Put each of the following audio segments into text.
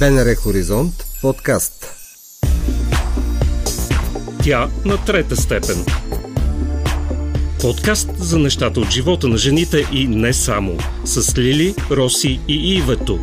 БНР Хоризонт подкаст. Тя на трета степен. Подкаст за нещата от живота на жените и не само. С Лили, Роси и Ивето.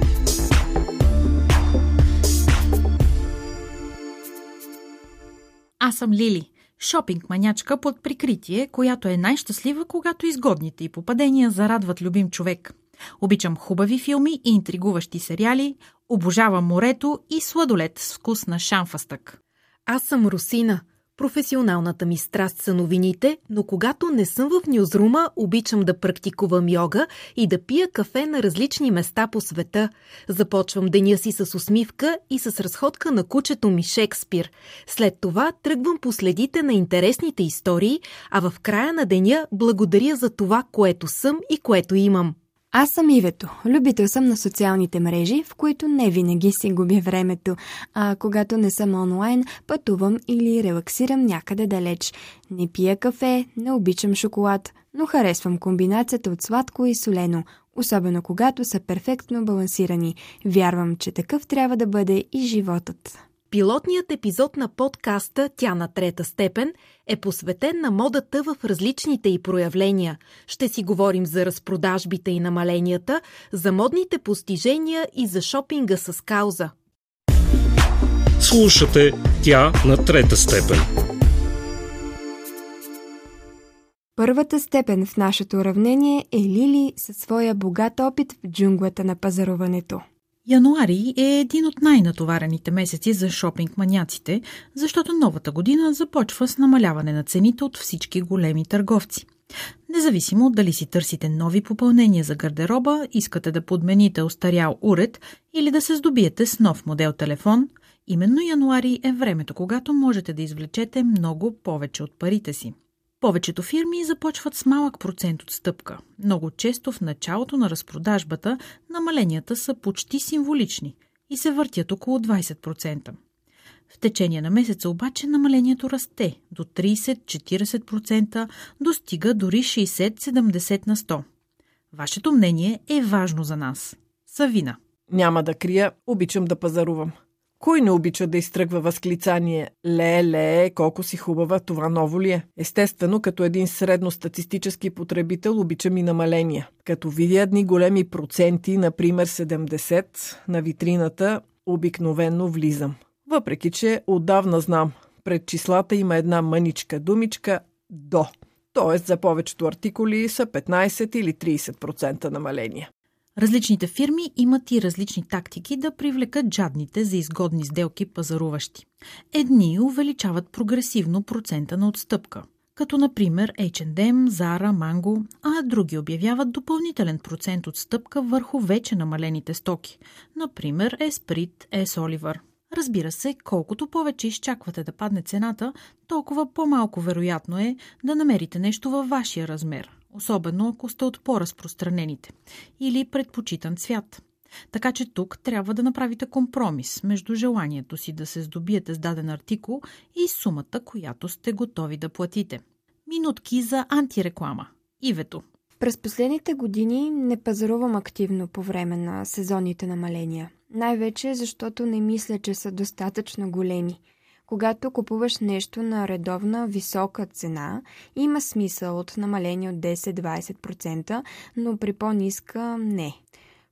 Аз съм Лили, шопинг манячка под прикритие, която е най-щастлива, когато изгодните и попадения зарадват любим човек. Обичам хубави филми и интригуващи сериали, обожавам морето и сладолет с вкус на шамфастък. Аз съм Русина. Професионалната ми страст са новините, но когато не съм в Нюзрума, обичам да практикувам йога и да пия кафе на различни места по света. Започвам деня си с усмивка и с разходка на кучето ми Шекспир. След това тръгвам по следите на интересните истории, а в края на деня благодаря за това, което съм и което имам. Аз съм Ивето. Любител съм на социалните мрежи, в които не винаги си губя времето, а когато не съм онлайн, пътувам или релаксирам някъде далеч. Не пия кафе, не обичам шоколад, но харесвам комбинацията от сладко и солено, особено когато са перфектно балансирани. Вярвам, че такъв трябва да бъде и животът. Пилотният епизод на подкаста Тя на трета степен е посветен на модата в различните й проявления. Ще си говорим за разпродажбите и намаленията, за модните постижения и за шопинга с кауза. Слушате Тя на трета степен. Първата степен в нашето уравнение е Лили със своя богат опит в джунглата на пазаруването. Януари е един от най-натоварените месеци за шопинг маняците, защото новата година започва с намаляване на цените от всички големи търговци. Независимо дали си търсите нови попълнения за гардероба, искате да подмените остарял уред или да се здобиете с нов модел телефон, именно януари е времето, когато можете да извлечете много повече от парите си. Повечето фирми започват с малък процент отстъпка. Много често в началото на разпродажбата намаленията са почти символични и се въртят около 20%. В течение на месеца обаче намалението расте до 30-40%, достига дори 60-70 на 100. Вашето мнение е важно за нас. Савина. Няма да крия, обичам да пазарувам. Кой не обича да изтръгва възклицание «Ле, ле, колко си хубава, това ново ли е?» Естествено, като един средностатистически потребител обичам и намаления. Като видя едни големи проценти, например 70, на витрината, обикновенно влизам. Въпреки, че отдавна знам, пред числата има една мъничка думичка «до». Тоест за повечето артикули са 15 или 30% намаления. Различните фирми имат и различни тактики да привлекат жадните за изгодни сделки пазаруващи. Едни увеличават прогресивно процента на отстъпка, като например H&M, Zara, Mango, а други обявяват допълнителен процент отстъпка върху вече намалените стоки, например Esprit, S. Oliver. Разбира се, колкото повече изчаквате да падне цената, толкова по-малко вероятно е да намерите нещо във вашия размер – особено ако сте от по-разпространените, или предпочитан цвят. Така че тук трябва да направите компромис между желанието си да се здобиете с даден артикул и сумата, която сте готови да платите. Минутки за антиреклама. Ивето. През последните години не пазарувам активно по време на сезонните намаления. Най-вече защото не мисля, че са достатъчно големи – когато купуваш нещо на редовна висока цена, има смисъл от намаление от 10-20%, но при по-ниска не.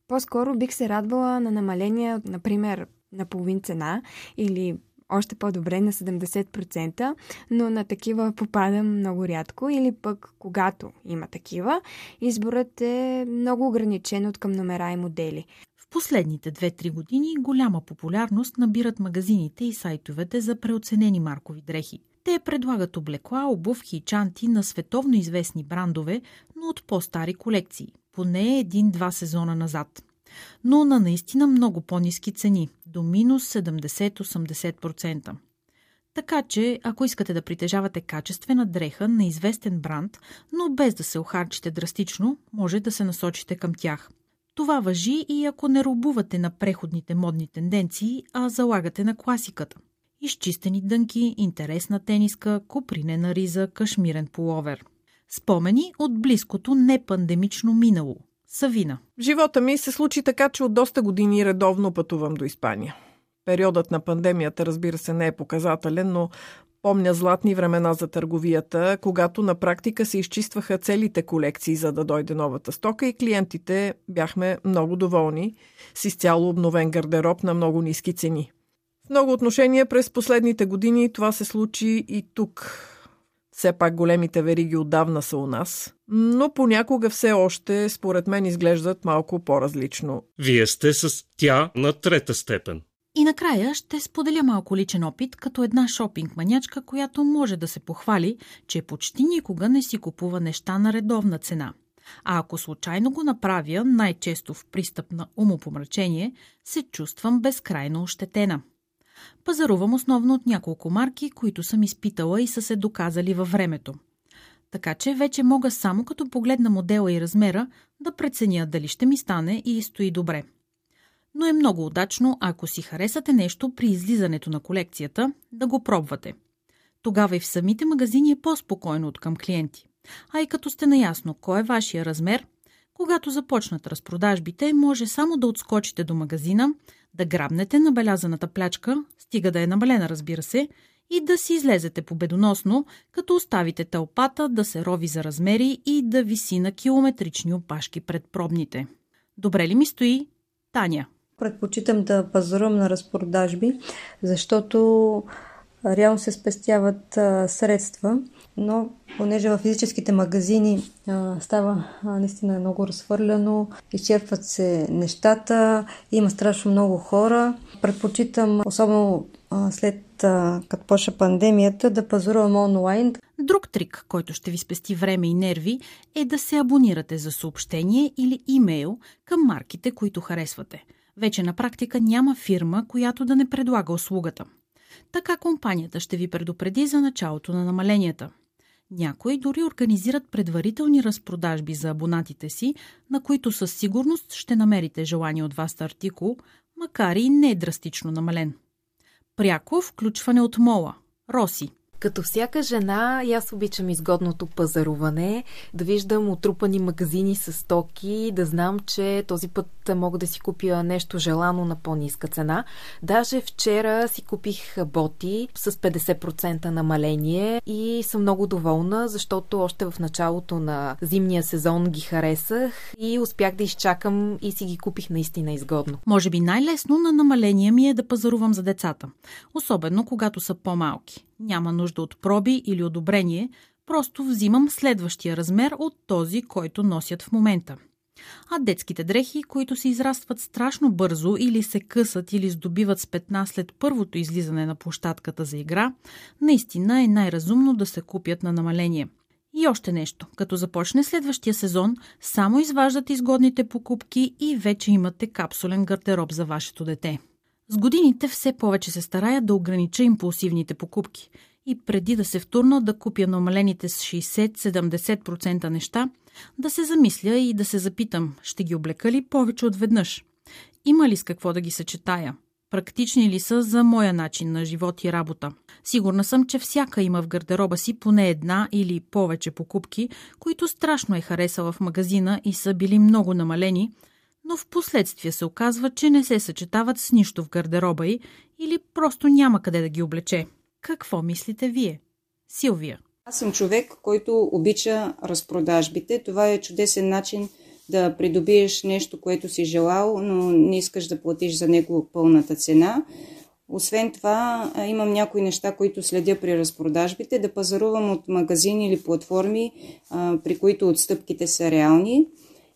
По-скоро бих се радвала на намаление, например, на половин цена или още по-добре на 70%, но на такива попадам много рядко или пък когато има такива, изборът е много ограничен от към номера и модели последните 2-3 години голяма популярност набират магазините и сайтовете за преоценени маркови дрехи. Те предлагат облекла, обувки и чанти на световно известни брандове, но от по-стари колекции, поне един-два сезона назад. Но на наистина много по-низки цени, до минус 70-80%. Така че, ако искате да притежавате качествена дреха на известен бранд, но без да се охарчите драстично, може да се насочите към тях – това въжи и ако не рубувате на преходните модни тенденции, а залагате на класиката. Изчистени дънки, интересна тениска, купринена риза, кашмирен половер. Спомени от близкото непандемично минало. Савина. Живота ми се случи така, че от доста години редовно пътувам до Испания. Периодът на пандемията, разбира се, не е показателен, но Помня златни времена за търговията, когато на практика се изчистваха целите колекции, за да дойде новата стока и клиентите бяхме много доволни с изцяло обновен гардероб на много ниски цени. В много отношения през последните години това се случи и тук. Все пак големите вериги отдавна са у нас, но понякога все още, според мен, изглеждат малко по-различно. Вие сте с тя на трета степен. И накрая ще споделя малко личен опит като една шопинг манячка, която може да се похвали, че почти никога не си купува неща на редовна цена. А ако случайно го направя, най-често в пристъп на умопомрачение, се чувствам безкрайно ощетена. Пазарувам основно от няколко марки, които съм изпитала и са се доказали във времето. Така че вече мога само като погледна модела и размера да преценя дали ще ми стане и стои добре – но е много удачно, ако си харесате нещо при излизането на колекцията, да го пробвате. Тогава и в самите магазини е по-спокойно от към клиенти. А и като сте наясно кой е вашия размер, когато започнат разпродажбите, може само да отскочите до магазина, да грабнете набелязаната плячка, стига да е намалена, разбира се, и да си излезете победоносно, като оставите тълпата да се рови за размери и да виси на километрични опашки пред пробните. Добре ли ми стои? Таня. Предпочитам да пазарувам на разпродажби, защото реално се спестяват а, средства, но понеже в физическите магазини а, става а, наистина много разхвърляно, изчерпват се нещата, има страшно много хора. Предпочитам, особено а, след като почна пандемията, да пазарувам онлайн. Друг трик, който ще ви спести време и нерви, е да се абонирате за съобщение или имейл към марките, които харесвате – вече на практика няма фирма, която да не предлага услугата. Така компанията ще ви предупреди за началото на намаленията. Някои дори организират предварителни разпродажби за абонатите си, на които със сигурност ще намерите желание от вас артикул, макар и не драстично намален. Пряко включване от мола. Роси – като всяка жена, аз обичам изгодното пазаруване, да виждам отрупани магазини с стоки, да знам, че този път мога да си купя нещо желано на по-ниска цена. Даже вчера си купих боти с 50% намаление и съм много доволна, защото още в началото на зимния сезон ги харесах и успях да изчакам и си ги купих наистина изгодно. Може би най-лесно на намаление ми е да пазарувам за децата, особено когато са по-малки. Няма нужда от проби или одобрение, просто взимам следващия размер от този, който носят в момента. А детските дрехи, които се израстват страшно бързо или се късат или здобиват с петна след първото излизане на площадката за игра, наистина е най-разумно да се купят на намаление. И още нещо. Като започне следващия сезон, само изваждате изгодните покупки и вече имате капсулен гардероб за вашето дете. С годините все повече се старая да огранича импулсивните покупки и преди да се втурна да купя намалените с 60-70% неща, да се замисля и да се запитам, ще ги облека ли повече от веднъж? Има ли с какво да ги съчетая? Практични ли са за моя начин на живот и работа? Сигурна съм, че всяка има в гардероба си поне една или повече покупки, които страшно е харесала в магазина и са били много намалени – но в последствие се оказва, че не се съчетават с нищо в гардероба й или просто няма къде да ги облече. Какво мислите вие? Силвия. Аз съм човек, който обича разпродажбите. Това е чудесен начин да придобиеш нещо, което си желал, но не искаш да платиш за него пълната цена. Освен това, имам някои неща, които следя при разпродажбите, да пазарувам от магазини или платформи, при които отстъпките са реални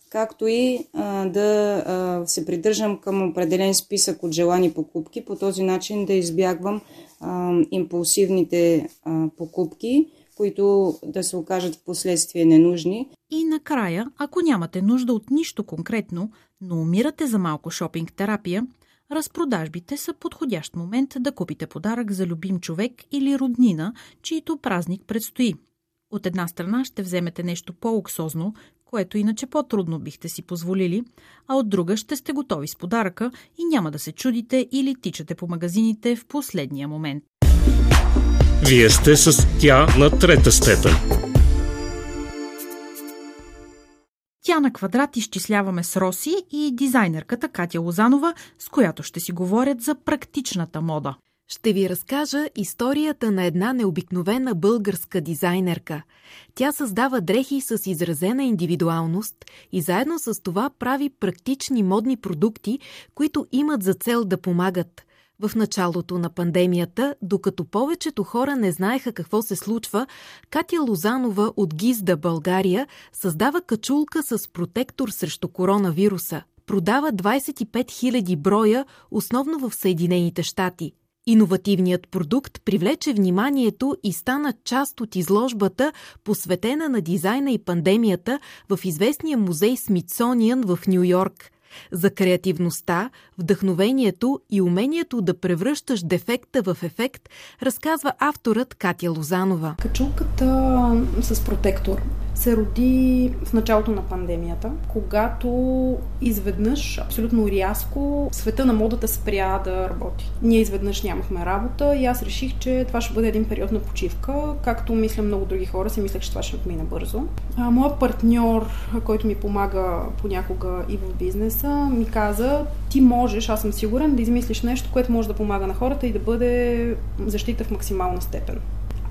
както и а, да а, се придържам към определен списък от желани покупки, по този начин да избягвам а, импулсивните а, покупки, които да се окажат в последствие ненужни. И накрая, ако нямате нужда от нищо конкретно, но умирате за малко шопинг терапия, разпродажбите са подходящ момент да купите подарък за любим човек или роднина, чието празник предстои. От една страна ще вземете нещо по-луксозно, което иначе по-трудно бихте си позволили, а от друга ще сте готови с подаръка и няма да се чудите или тичате по магазините в последния момент. Вие сте с тя на трета степен. Тя на квадрат изчисляваме с Роси и дизайнерката Катя Лозанова, с която ще си говорят за практичната мода. Ще ви разкажа историята на една необикновена българска дизайнерка. Тя създава дрехи с изразена индивидуалност и заедно с това прави практични модни продукти, които имат за цел да помагат. В началото на пандемията, докато повечето хора не знаеха какво се случва, Катя Лозанова от Гизда, България, създава качулка с протектор срещу коронавируса. Продава 25 000 броя, основно в Съединените щати – Иновативният продукт привлече вниманието и стана част от изложбата, посветена на дизайна и пандемията в известния музей Смитсониан в Нью Йорк. За креативността, вдъхновението и умението да превръщаш дефекта в ефект, разказва авторът Катя Лозанова. Качулката с протектор се роди в началото на пандемията, когато изведнъж, абсолютно рязко, света на модата спря да работи. Ние изведнъж нямахме работа и аз реших, че това ще бъде един период на почивка, както мисля много други хора си мислех, че това ще мине бързо. А, моят партньор, който ми помага понякога и в бизнеса, ми каза, ти можеш, аз съм сигурен, да измислиш нещо, което може да помага на хората и да бъде защита в максимална степен.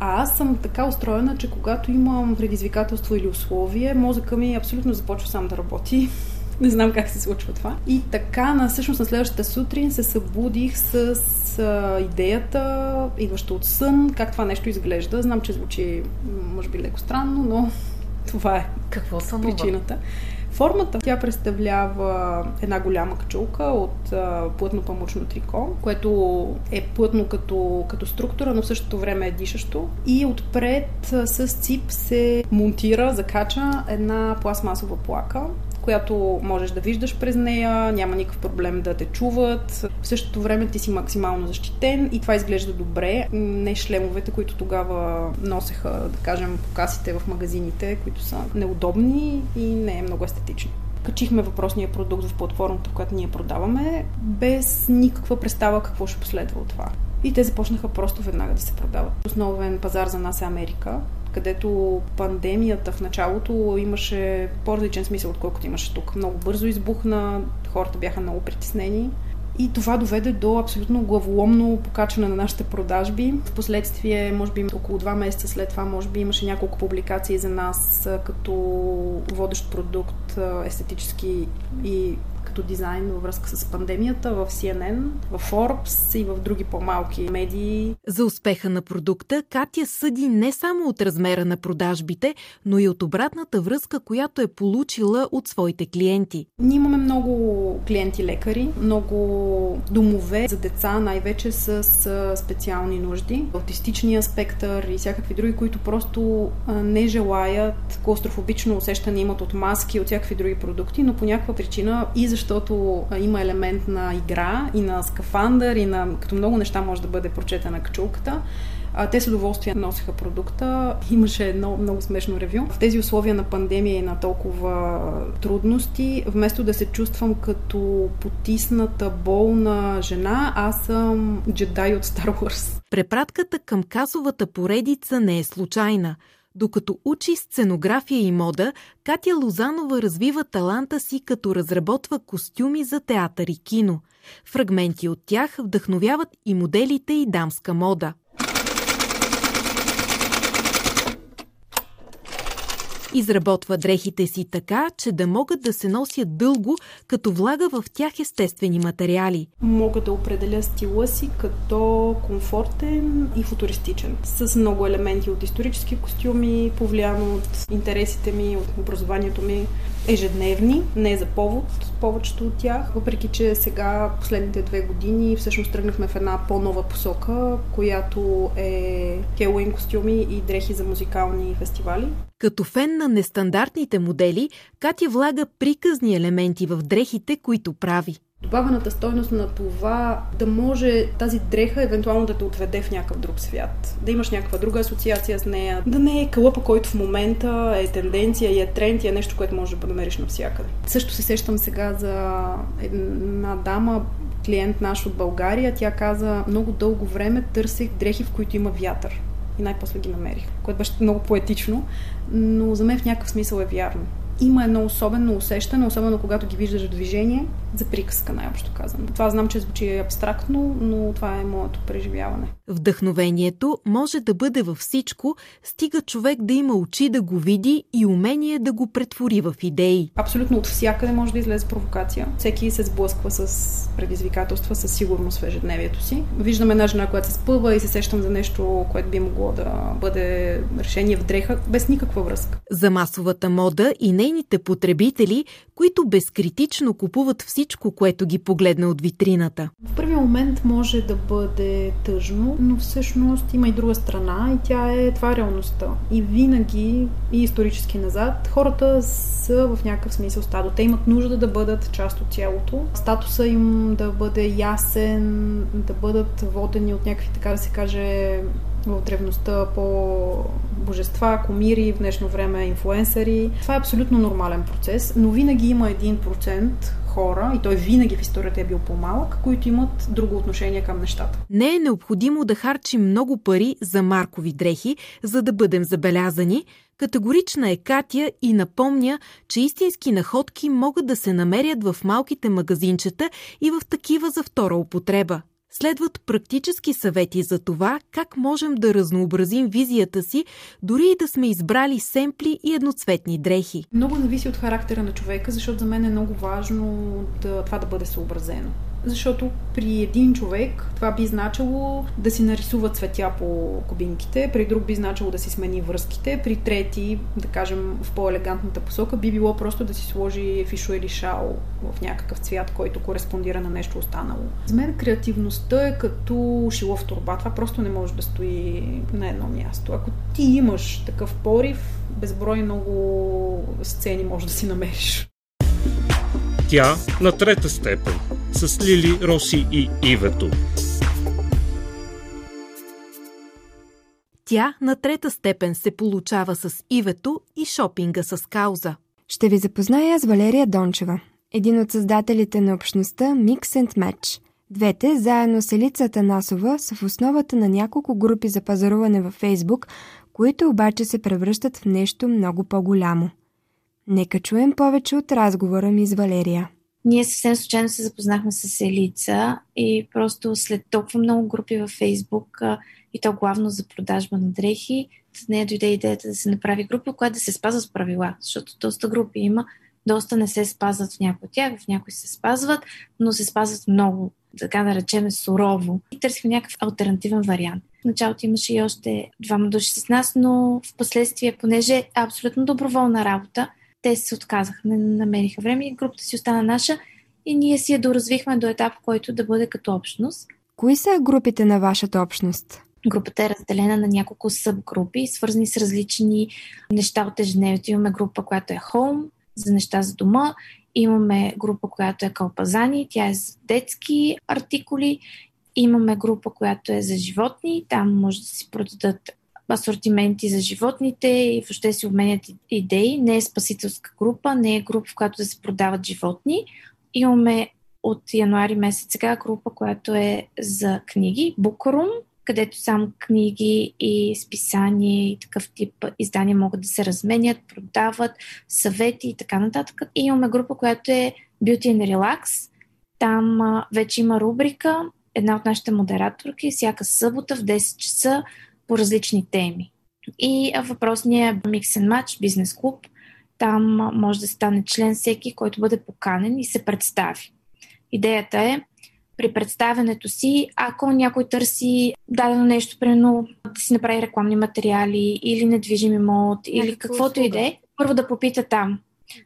А аз съм така устроена, че когато имам предизвикателство или условие, мозъка ми абсолютно започва сам да работи. Не знам как се случва това. И така, на, всъщност на следващата сутрин се събудих с а, идеята, идваща от сън, как това нещо изглежда. Знам, че звучи, може би, леко странно, но това е Какво причината. Формата тя представлява една голяма качулка от плътно памучно трико, което е плътно като, като структура, но в същото време е дишащо. И отпред с цип се монтира, закача една пластмасова плака, която можеш да виждаш през нея, няма никакъв проблем да те чуват. В същото време ти си максимално защитен и това изглежда добре. Не шлемовете, които тогава носеха, да кажем, по касите в магазините, които са неудобни и не е много естетични качихме въпросния продукт в платформата, в която ние продаваме, без никаква представа какво ще последва от това. И те започнаха просто веднага да се продават. Основен пазар за нас е Америка където пандемията в началото имаше по-различен смисъл, отколкото имаше тук. Много бързо избухна, хората бяха много притеснени. И това доведе до абсолютно главоломно покачване на нашите продажби. Впоследствие, може би около два месеца след това, може би имаше няколко публикации за нас като водещ продукт естетически и като дизайн във връзка с пандемията в CNN, в Forbes и в други по-малки медии. За успеха на продукта Катя съди не само от размера на продажбите, но и от обратната връзка, която е получила от своите клиенти. Ние имаме много клиенти-лекари, много домове за деца, най-вече с специални нужди, аутистичния спектър и всякакви други, които просто не желаят клаустрофобично усещане имат от маски, от всякакви други продукти, но по някаква причина и защо защото има елемент на игра и на скафандър и на като много неща може да бъде прочетена качулката. Те с удоволствие носеха продукта. Имаше едно много смешно ревю. В тези условия на пандемия и на толкова трудности, вместо да се чувствам като потисната, болна жена, аз съм джедай от Star Wars. Препратката към касовата поредица не е случайна. Докато учи сценография и мода, Катя Лозанова развива таланта си като разработва костюми за театър и кино. Фрагменти от тях вдъхновяват и моделите и дамска мода. Изработва дрехите си така, че да могат да се носят дълго, като влага в тях естествени материали. Мога да определя стила си като комфортен и футуристичен, с много елементи от исторически костюми, повлияно от интересите ми, от образованието ми ежедневни, не за повод, повечето от тях, въпреки че сега, последните две години, всъщност тръгнахме в една по-нова посока, която е хелуин костюми и дрехи за музикални фестивали. Като фен на нестандартните модели, Катя влага приказни елементи в дрехите, които прави добавената стойност на това да може тази дреха евентуално да те отведе в някакъв друг свят. Да имаш някаква друга асоциация с нея. Да не е кълъпа, който в момента е тенденция и е тренд и е нещо, което може да намериш навсякъде. Също се сещам сега за една дама, клиент наш от България. Тя каза, много дълго време търсех дрехи, в които има вятър. И най-после ги намерих, което беше много поетично, но за мен в някакъв смисъл е вярно има едно особено усещане, особено когато ги виждаш в движение, за приказка, най-общо казано. Това знам, че звучи абстрактно, но това е моето преживяване. Вдъхновението може да бъде във всичко, стига човек да има очи да го види и умение да го претвори в идеи. Абсолютно от всякъде може да излезе провокация. Всеки се сблъсква с предизвикателства, със сигурност в ежедневието си. Виждам една жена, която се спъва и се сещам за нещо, което би могло да бъде решение в дреха, без никаква връзка. За масовата мода и нейните потребители, които безкритично купуват всичко, което ги погледна от витрината. В първи момент може да бъде тъжно, но всъщност има и друга страна и тя е това е реалността. И винаги, и исторически назад, хората са в някакъв смисъл стадо. Те имат нужда да бъдат част от цялото. Статуса им да бъде ясен, да бъдат водени от някакви, така да се каже, в древността по божества, комири, в днешно време инфуенсъри. Това е абсолютно нормален процес, но винаги има един процент хора, и той винаги в историята е бил по-малък, които имат друго отношение към нещата. Не е необходимо да харчим много пари за маркови дрехи, за да бъдем забелязани. Категорична е Катя и напомня, че истински находки могат да се намерят в малките магазинчета и в такива за втора употреба. Следват практически съвети за това как можем да разнообразим визията си, дори и да сме избрали семпли и едноцветни дрехи. Много зависи от характера на човека, защото за мен е много важно да, това да бъде съобразено защото при един човек това би значило да си нарисува цветя по кубинките, при друг би значило да си смени връзките, при трети, да кажем в по-елегантната посока, би било просто да си сложи фишо или шао в някакъв цвят, който кореспондира на нещо останало. За мен креативността е като шило в турба. Това просто не може да стои на едно място. Ако ти имаш такъв порив, безброй много сцени може да си намериш. Тя на трета степен с Лили, Роси и Ивето. Тя на трета степен се получава с Ивето и шопинга с кауза. Ще ви запозная с Валерия Дончева, един от създателите на общността Mix and Match. Двете, заедно с Елица Танасова, са в основата на няколко групи за пазаруване във Фейсбук, които обаче се превръщат в нещо много по-голямо. Нека чуем повече от разговора ми с Валерия. Ние съвсем случайно се запознахме с Елица и просто след толкова много групи във Фейсбук и то главно за продажба на дрехи, с нея дойде идеята да се направи група, която да се спазва с правила, защото доста групи има, доста не се спазват в някои от тях, в някои се спазват, но се спазват много, така да речеме, сурово. И търсихме някакъв альтернативен вариант. В началото имаше и още двама души с нас, но в последствие, понеже е абсолютно доброволна работа, те се отказаха, не намериха време и групата си остана наша и ние си я доразвихме до етап, който да бъде като общност. Кои са групите на вашата общност? Групата е разделена на няколко събгрупи, свързани с различни неща от ежедневието. Имаме група, която е Home, за неща за дома. Имаме група, която е Калпазани, тя е за детски артикули. Имаме група, която е за животни, там може да си продадат асортименти за животните и въобще си обменят идеи. Не е спасителска група, не е група, в която да се продават животни. Имаме от януари месец сега група, която е за книги, Букрум, където само книги и списания и такъв тип издания могат да се разменят, продават, съвети и така нататък. И имаме група, която е Beauty and Relax. Там вече има рубрика, една от нашите модераторки, всяка събота в 10 часа по различни теми. И въпросният and Match бизнес клуб, там може да стане член всеки, който бъде поканен и се представи. Идеята е при представянето си, ако някой търси дадено нещо, примерно да си направи рекламни материали или недвижим имот, или каквото и да е, първо да попита там.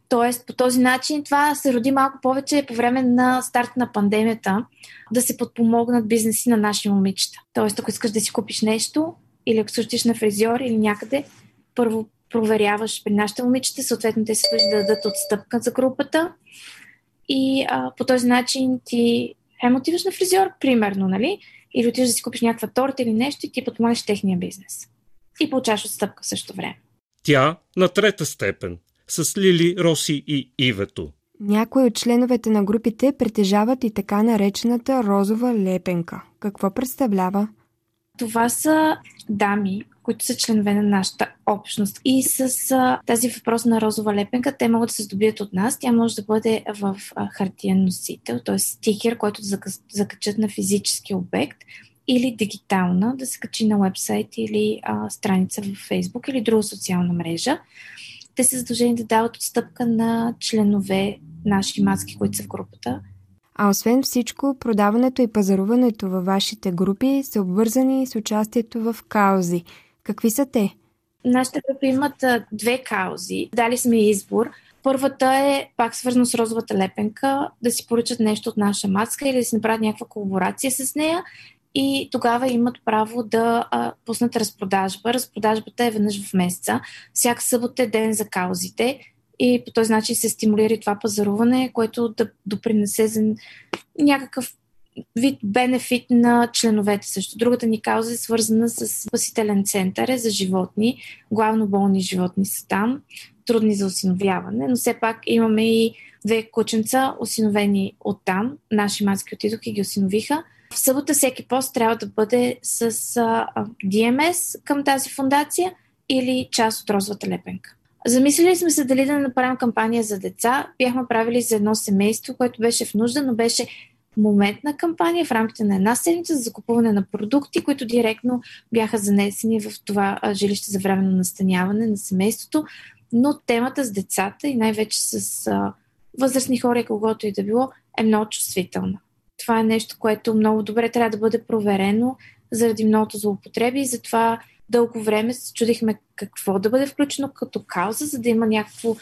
Тоест, по този начин това се роди малко повече по време на старт на пандемията, да се подпомогнат бизнеси на наши момичета. Тоест, ако искаш да си купиш нещо, или ако се на фризьор или някъде, първо проверяваш при нашите момичета, съответно те се да дадат отстъпка за групата и а, по този начин ти хем отиваш на фризьор, примерно, нали? Или отиваш да си купиш някаква торта или нещо и ти подпомагаш техния бизнес. И получаваш отстъпка в същото време. Тя на трета степен с Лили, Роси и Ивето. Някои от членовете на групите притежават и така наречената розова лепенка. Какво представлява? Това са дами, които са членове на нашата общност. И с а, тази въпросна розова лепенка те могат да се здобият от нас. Тя може да бъде в а, хартиен носител, т.е. стикер, който да закачат на физически обект или дигитална, да се качи на вебсайт или а, страница в Фейсбук или друга социална мрежа. Те са задължени да дават отстъпка на членове наши маски, които са в групата. А освен всичко, продаването и пазаруването във вашите групи са обвързани с участието в каузи. Какви са те? Нашите групи имат две каузи. Дали сме избор. Първата е пак свързано с розовата лепенка, да си поръчат нещо от наша маска или да си направят някаква колаборация с нея и тогава имат право да а, пуснат разпродажба. Разпродажбата е веднъж в месеца. Всяка събота е ден за каузите и по този начин се стимулира и това пазаруване, което да допринесе за някакъв вид бенефит на членовете. Също другата ни кауза е свързана с спасителен център е за животни. Главно болни животни са там, трудни за осиновяване, но все пак имаме и две кученца, осиновени от там. Наши маски отидоха и ги осиновиха. В събота всеки пост трябва да бъде с а, DMS към тази фундация или част от розовата лепенка. Замислили сме се дали да направим кампания за деца. Бяхме правили за едно семейство, което беше в нужда, но беше моментна кампания в рамките на една седмица за закупуване на продукти, които директно бяха занесени в това жилище за временно настаняване на семейството. Но темата с децата и най-вече с а, възрастни хора когото и да било е много чувствителна. Това е нещо, което много добре трябва да бъде проверено заради многото злоупотреби и затова дълго време се чудихме какво да бъде включено като кауза, за да има някакво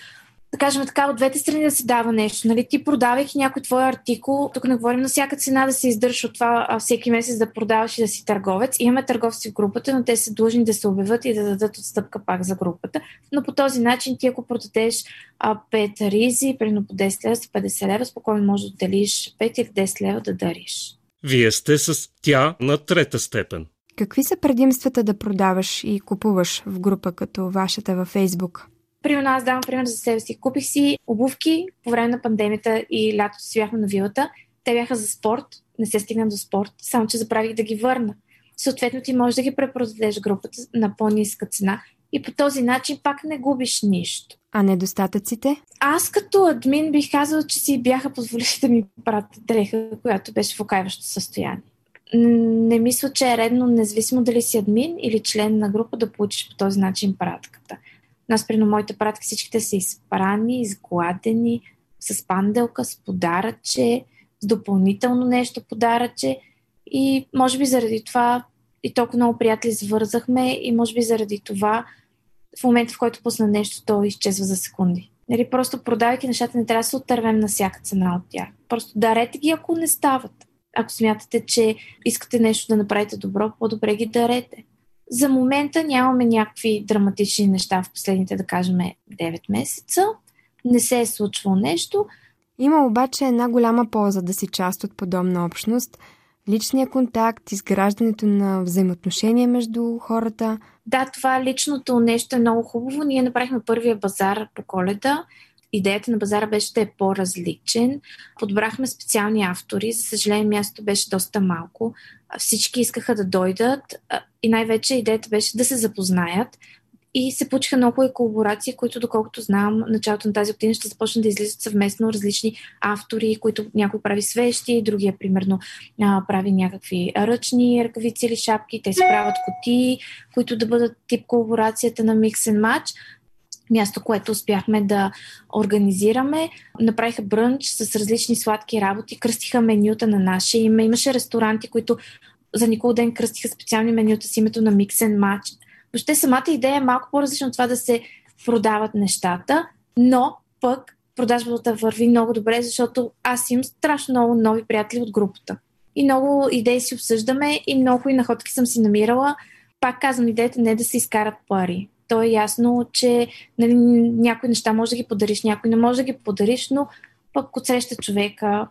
да кажем така, от двете страни да се дава нещо. Нали? Ти продавайки някой твой артикул, тук не говорим на всяка цена да се издържа от това а, всеки месец да продаваш и да си търговец. Имаме търговци в групата, но те са длъжни да се обявят и да дадат отстъпка пак за групата. Но по този начин ти ако продадеш а, 5 ризи, примерно по 10 лева, 50 лева, спокойно можеш да отделиш 5 или 10 лева да дариш. Вие сте с тя на трета степен. Какви са предимствата да продаваш и купуваш в група като вашата във Фейсбук? Примерно аз давам пример за себе си. Купих си обувки по време на пандемията и лятото си бяхме на вилата. Те бяха за спорт, не се стигна до спорт, само че забравих да ги върна. Съответно ти можеш да ги препродадеш групата на по-ниска цена и по този начин пак не губиш нищо. А недостатъците? Аз като админ бих казала, че си бяха позволили да ми пратят дреха, която беше в окайващо състояние не мисля, че е редно, независимо дали си админ или член на група, да получиш по този начин пратката. Нас, при моите пратки, всичките са изпрани, изгладени, с панделка, с подаръче, с допълнително нещо подаръче. И може би заради това и толкова много приятели свързахме и може би заради това в момента, в който пусна нещо, то изчезва за секунди. Нали, просто продавайки нещата, не трябва да се отървем на всяка цена от тях. Просто дарете ги, ако не стават ако смятате, че искате нещо да направите добро, по-добре ги дарете. За момента нямаме някакви драматични неща в последните, да кажем, 9 месеца. Не се е случвало нещо. Има обаче една голяма полза да си част от подобна общност. Личния контакт, изграждането на взаимоотношения между хората. Да, това личното нещо е много хубаво. Ние направихме първия базар по коледа идеята на базара беше да е по-различен. Подбрахме специални автори. За съжаление, мястото беше доста малко. Всички искаха да дойдат и най-вече идеята беше да се запознаят. И се получиха много и колаборации, които, доколкото знам, началото на тази година ще започнат да излизат съвместно различни автори, които някой прави свещи, другия, примерно, прави някакви ръчни ръкавици или шапки, те се правят коти, които да бъдат тип колаборацията на Mix and Match място, което успяхме да организираме. Направиха брънч с различни сладки работи, кръстиха менюта на наше име. Имаше ресторанти, които за Никол ден кръстиха специални менюта с името на and Match. Въобще самата идея е малко по-различна от това да се продават нещата, но пък продажбата върви много добре, защото аз имам страшно много нови приятели от групата. И много идеи си обсъждаме и много и находки съм си намирала. Пак казвам, идеята не е да се изкарат пари то е ясно, че нали, някои неща може да ги подариш, някои не може да ги подариш, но пък отсреща човека,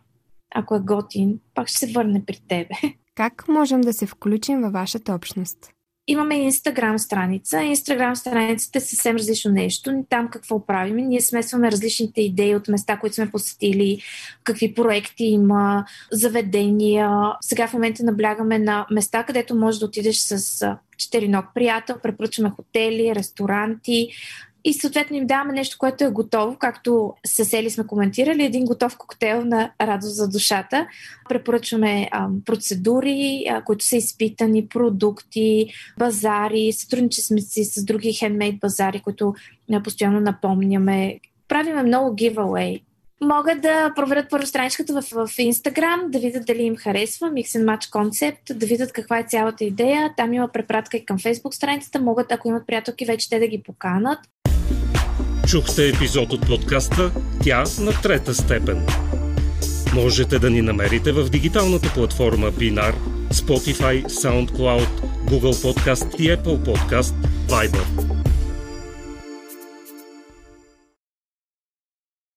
ако е готин, пак ще се върне при тебе. Как можем да се включим във вашата общност? Имаме Инстаграм страница. Инстаграм страницата е съвсем различно нещо. Там какво правим? Ние смесваме различните идеи от места, които сме посетили, какви проекти има, заведения. Сега в момента наблягаме на места, където можеш да отидеш с четириног приятел, препоръчваме хотели, ресторанти, и съответно им даваме нещо, което е готово, както с Ели сме коментирали, един готов коктейл на радост за душата. Препоръчваме а, процедури, а, които са изпитани, продукти, базари, сътрудничаме си с други хендмейд базари, които а, постоянно напомняме. Правиме много giveaway. Могат да проверят първо страничката в, в Instagram, да видят дали им харесва Mix and Match Concept, да видят каква е цялата идея. Там има препратка и към Facebook страницата. Могат, ако имат приятелки, вече те да ги поканат. Чухте епизод от подкаста Тя на трета степен. Можете да ни намерите в дигиталната платформа Binar, Spotify, SoundCloud, Google Podcast и Apple Podcast, Viber.